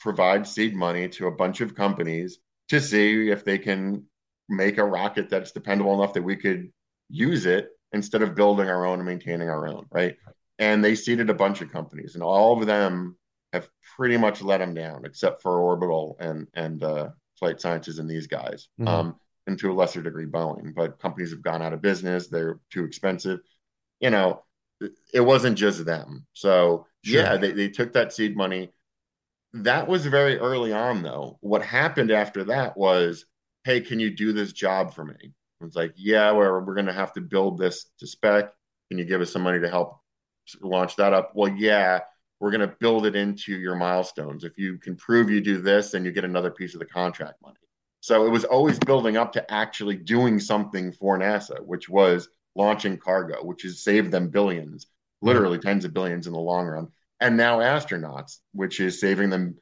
[SPEAKER 2] provide seed money to a bunch of companies to see if they can make a rocket that's dependable enough that we could use it instead of building our own and maintaining our own, right? And they seeded a bunch of companies, and all of them have pretty much let them down, except for Orbital and and uh, Flight Sciences and these guys, mm-hmm. um, and to a lesser degree Boeing. But companies have gone out of business; they're too expensive. You know, it wasn't just them. So sure. yeah, they, they took that seed money that was very early on, though. What happened after that was, hey, can you do this job for me? It's like, yeah, we're, we're going to have to build this to spec. Can you give us some money to help launch that up? Well, yeah, we're going to build it into your milestones. If you can prove you do this, then you get another piece of the contract money. So it was always building up to actually doing something for NASA, which was launching cargo, which has saved them billions, literally tens of billions in the long run and now astronauts, which is saving them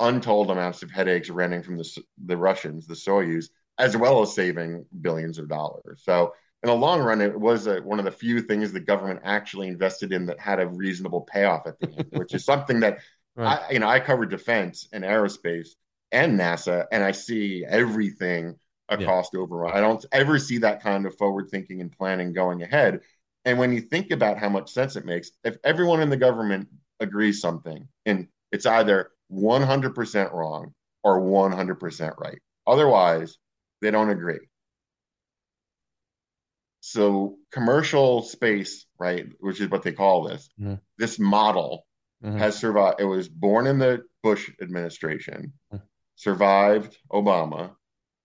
[SPEAKER 2] untold amounts of headaches renting from the the Russians, the Soyuz, as well as saving billions of dollars. So in the long run, it was a, one of the few things the government actually invested in that had a reasonable payoff at the end, which is something that right. I, you know, I cover defense and aerospace and NASA, and I see everything a yeah. cost overrun. I don't ever see that kind of forward thinking and planning going ahead. And when you think about how much sense it makes, if everyone in the government agrees something and it's either 100% wrong or 100% right. Otherwise, they don't agree. So, commercial space, right, which is what they call this, mm-hmm. this model mm-hmm. has survived. It was born in the Bush administration, mm-hmm. survived Obama,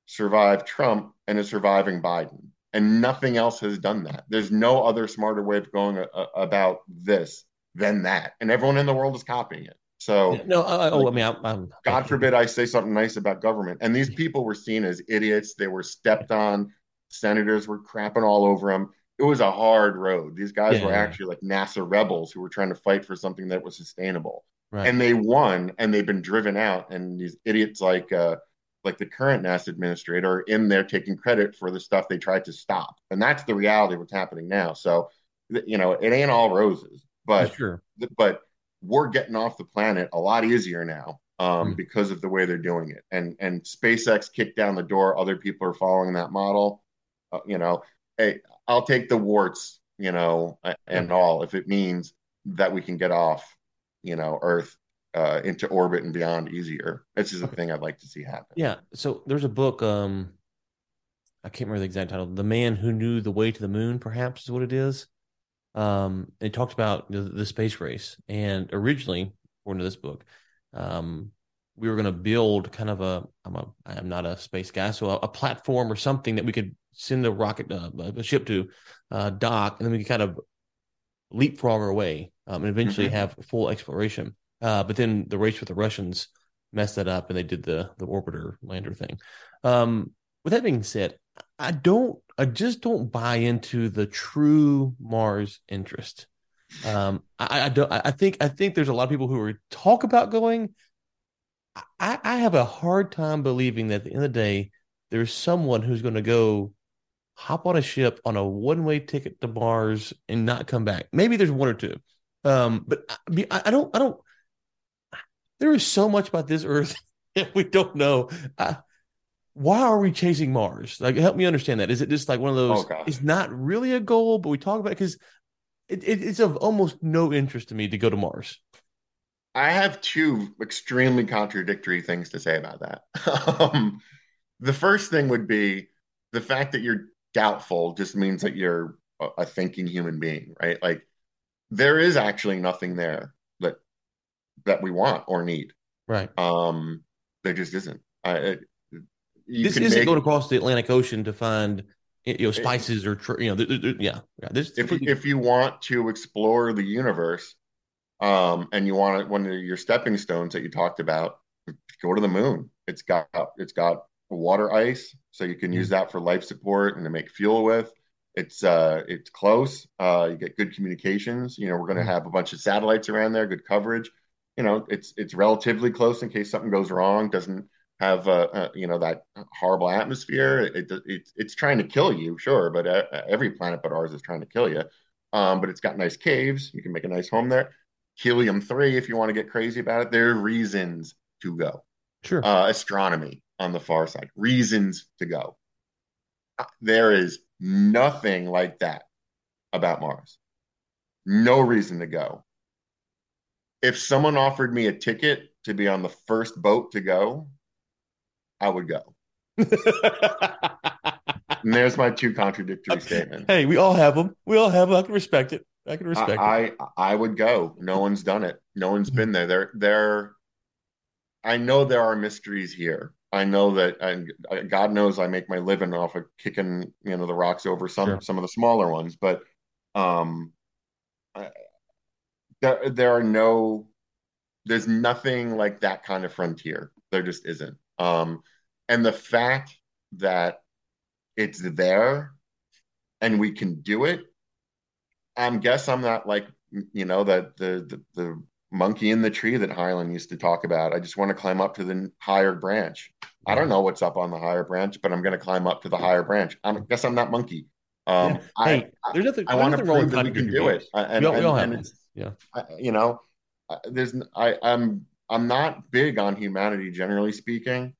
[SPEAKER 2] survived Trump, and is surviving Biden. And nothing else has done that. There's no other smarter way of going a, a, about this than that, and everyone in the world is copying it. So
[SPEAKER 1] no, I, oh, I mean, I'm, I'm,
[SPEAKER 2] God forbid I say something nice about government. And these people were seen as idiots. They were stepped on. Senators were crapping all over them. It was a hard road. These guys yeah, were actually like NASA rebels who were trying to fight for something that was sustainable. Right. And they won, and they've been driven out. And these idiots like uh, like the current NASA administrator are in there taking credit for the stuff they tried to stop. And that's the reality of what's happening now. So, you know, it ain't all roses but sure. but we're getting off the planet a lot easier now um, mm. because of the way they're doing it. And and SpaceX kicked down the door. Other people are following that model. Uh, you know, hey, I'll take the warts, you know, and all if it means that we can get off, you know, Earth uh, into orbit and beyond easier. This is a thing I'd like to see happen.
[SPEAKER 1] Yeah. So there's a book. Um, I can't remember the exact title. The Man Who Knew the Way to the Moon, perhaps is what it is um, it talked about the, the, space race. And originally, according to this book, um, we were going to build kind of a I'm a I'm not a space guy, so a, a platform or something that we could send a rocket uh, a ship to uh, dock, and then we could kind of leapfrog our way um, and eventually mm-hmm. have full exploration. Uh, but then the race with the Russians messed that up, and they did the the orbiter lander thing. Um, with that being said, I don't I just don't buy into the true Mars interest. Um, I, I don't. I think I think there's a lot of people who are talk about going. I, I have a hard time believing that at the end of the day, there's someone who's going to go hop on a ship on a one way ticket to Mars and not come back. Maybe there's one or two, um, but I, I don't. I don't. There is so much about this Earth that we don't know. I, why are we chasing Mars? Like, help me understand that. Is it just like one of those?
[SPEAKER 2] Oh,
[SPEAKER 1] it's not really a goal, but we talk about it because it, it, it's of almost no interest to me to go to Mars.
[SPEAKER 2] I have two extremely contradictory things to say about that. um, the first thing would be the fact that you're doubtful just means that you're a, a thinking human being, right? Like there is actually nothing there that we want or need.
[SPEAKER 1] Right.
[SPEAKER 2] Um, there just isn't. I,
[SPEAKER 1] this isn't make, going across the Atlantic Ocean to find you know spices or you know yeah. yeah
[SPEAKER 2] if completely... if you want to explore the universe, um, and you want one of your stepping stones that you talked about, go to the moon. It's got it's got water ice, so you can use mm-hmm. that for life support and to make fuel with. It's uh it's close. Uh, you get good communications. You know, we're going to mm-hmm. have a bunch of satellites around there, good coverage. You know, it's it's relatively close in case something goes wrong. Doesn't have uh, uh you know that horrible atmosphere. It, it, it, it's trying to kill you, sure, but uh, every planet but ours is trying to kill you. Um, but it's got nice caves. You can make a nice home there. Helium three, if you want to get crazy about it, there are reasons to go.
[SPEAKER 1] Sure.
[SPEAKER 2] Uh, astronomy, on the far side. Reasons to go. There is nothing like that about Mars. No reason to go. If someone offered me a ticket to be on the first boat to go, I would go. and there's my two contradictory statements.
[SPEAKER 1] Hey, we all have them. We all have them. I can respect it. I can respect
[SPEAKER 2] I, it. I I would go. No one's done it. No one's been there. There there I know there are mysteries here. I know that, and God knows I make my living off of kicking, you know, the rocks over some sure. some of the smaller ones. But um, I, there there are no, there's nothing like that kind of frontier. There just isn't. Um, and the fact that it's there and we can do it, i'm guess I'm not like you know that the, the the monkey in the tree that Heinlein used to talk about. I just want to climb up to the higher branch. I don't know what's up on the higher branch, but I'm going to climb up to the higher branch. I guess I'm not monkey. Um,
[SPEAKER 1] yeah. Hey, I, there's nothing. I, I want to prove that we can do it.
[SPEAKER 2] And, we all, we all and, and yeah. I, you know, there's I, I'm I'm not big on humanity generally speaking,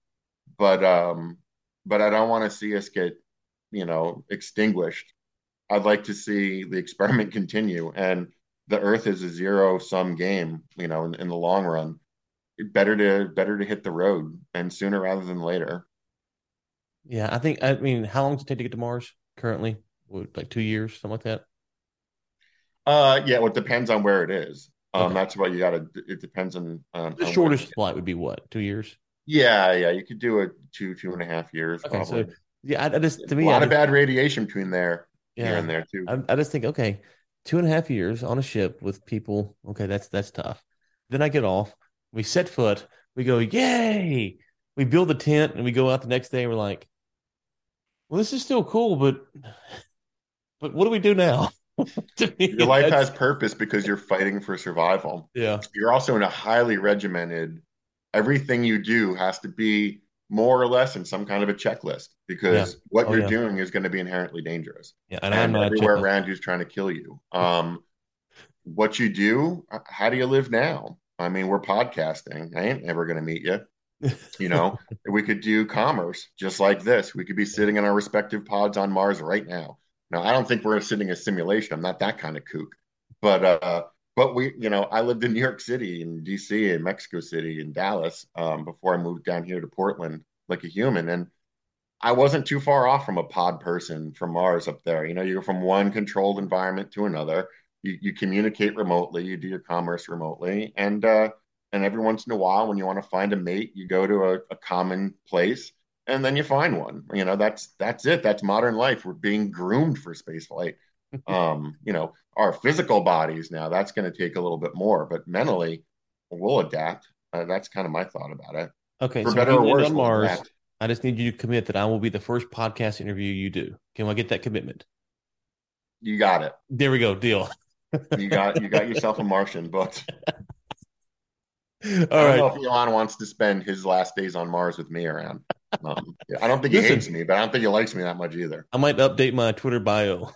[SPEAKER 2] but um, but I don't want to see us get you know extinguished. I'd like to see the experiment continue and the earth is a zero sum game you know in, in, the long run better to better to hit the road and sooner rather than later
[SPEAKER 1] yeah i think i mean how long does it take to get to mars currently like two years something like that
[SPEAKER 2] uh yeah well it depends on where it is um okay. that's what you gotta it depends on, on
[SPEAKER 1] the
[SPEAKER 2] on
[SPEAKER 1] shortest flight would be what two years
[SPEAKER 2] yeah yeah you could do it two two and a half years okay, probably. so
[SPEAKER 1] yeah I, I just to me
[SPEAKER 2] a lot
[SPEAKER 1] I
[SPEAKER 2] of just, bad radiation between there
[SPEAKER 1] yeah,
[SPEAKER 2] here and there too
[SPEAKER 1] I, I just think okay two and a half years on a ship with people. Okay, that's that's tough. Then I get off. We set foot. We go, yay! We build the tent and we go out the next day. And we're like, well, this is still cool, but but what do we do now?
[SPEAKER 2] Your life has purpose because you're fighting for survival.
[SPEAKER 1] Yeah.
[SPEAKER 2] You're also in a highly regimented. Everything you do has to be more or less in some kind of a checklist because yeah. what oh, you're yeah. doing is going to be inherently dangerous.
[SPEAKER 1] Yeah,
[SPEAKER 2] and, and everywhere around you is trying to kill you. Um, what you do, how do you live now? I mean, we're podcasting. I ain't ever going to meet you. You know, we could do commerce just like this. We could be sitting in our respective pods on Mars right now. Now, I don't think we're sitting in a simulation. I'm not that kind of kook, but uh, but we, you know, I lived in New York City and DC and Mexico City and Dallas um, before I moved down here to Portland like a human. And I wasn't too far off from a pod person from Mars up there. You know, you go from one controlled environment to another. You, you communicate remotely. You do your commerce remotely, and uh, and every once in a while, when you want to find a mate, you go to a, a common place, and then you find one. You know, that's that's it. That's modern life. We're being groomed for space flight. um, you know, our physical bodies now, that's going to take a little bit more, but mentally, we'll adapt. Uh, that's kind of my thought about it.
[SPEAKER 1] Okay, for so better or worse, on Mars, I just need you to commit that I will be the first podcast interview you do. Can I get that commitment?
[SPEAKER 2] You got it.
[SPEAKER 1] There we go. Deal.
[SPEAKER 2] you got you got yourself a Martian booked. I don't
[SPEAKER 1] All
[SPEAKER 2] know if Elon wants to spend his last days on Mars with me around. Um, I don't think he
[SPEAKER 1] Listen.
[SPEAKER 2] hates me, but I don't think he likes me that much either.
[SPEAKER 1] I might update my Twitter bio.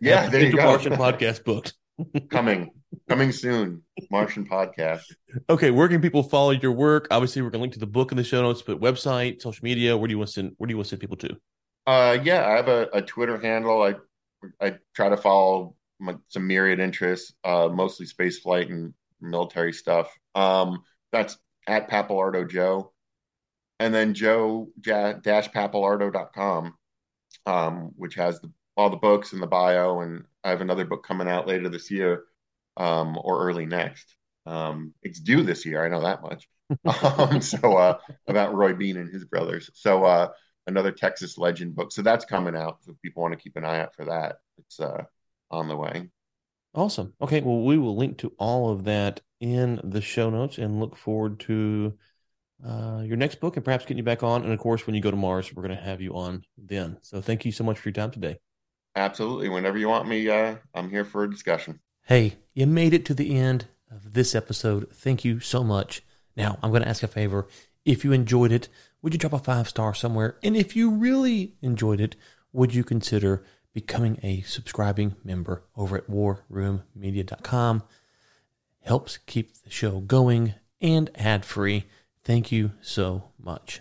[SPEAKER 2] Yeah, there you go.
[SPEAKER 1] Martian podcast booked.
[SPEAKER 2] coming, coming soon. Martian podcast.
[SPEAKER 1] Okay, where can people follow your work? Obviously, we're gonna link to the book in the show notes, but website, social media, where do you want to send where do you want to send people to?
[SPEAKER 2] Uh, yeah, I have a, a Twitter handle. I I try to follow my, some myriad interests, uh, mostly space flight and military stuff. Um, that's at Pappalardo Joe, and then Joe ja, dash pappalardo.com, um, which has the, all the books and the bio, and I have another book coming out later this year, um, or early next. Um, it's due this year, I know that much. um, so uh, about Roy Bean and his brothers. So uh, another Texas legend book. So that's coming out. So if people want to keep an eye out for that, it's uh, on the way.
[SPEAKER 1] Awesome. Okay, well, we will link to all of that in the show notes and look forward to uh, your next book and perhaps getting you back on. And of course, when you go to Mars, we're going to have you on then. So thank you so much for your time today.
[SPEAKER 2] Absolutely. Whenever you want me, uh, I'm here for a discussion.
[SPEAKER 1] Hey, you made it to the end of this episode. Thank you so much. Now, I'm going to ask a favor. If you enjoyed it, would you drop a five star somewhere? And if you really enjoyed it, would you consider becoming a subscribing member over at warroommedia.com? Helps keep the show going and ad free. Thank you so much.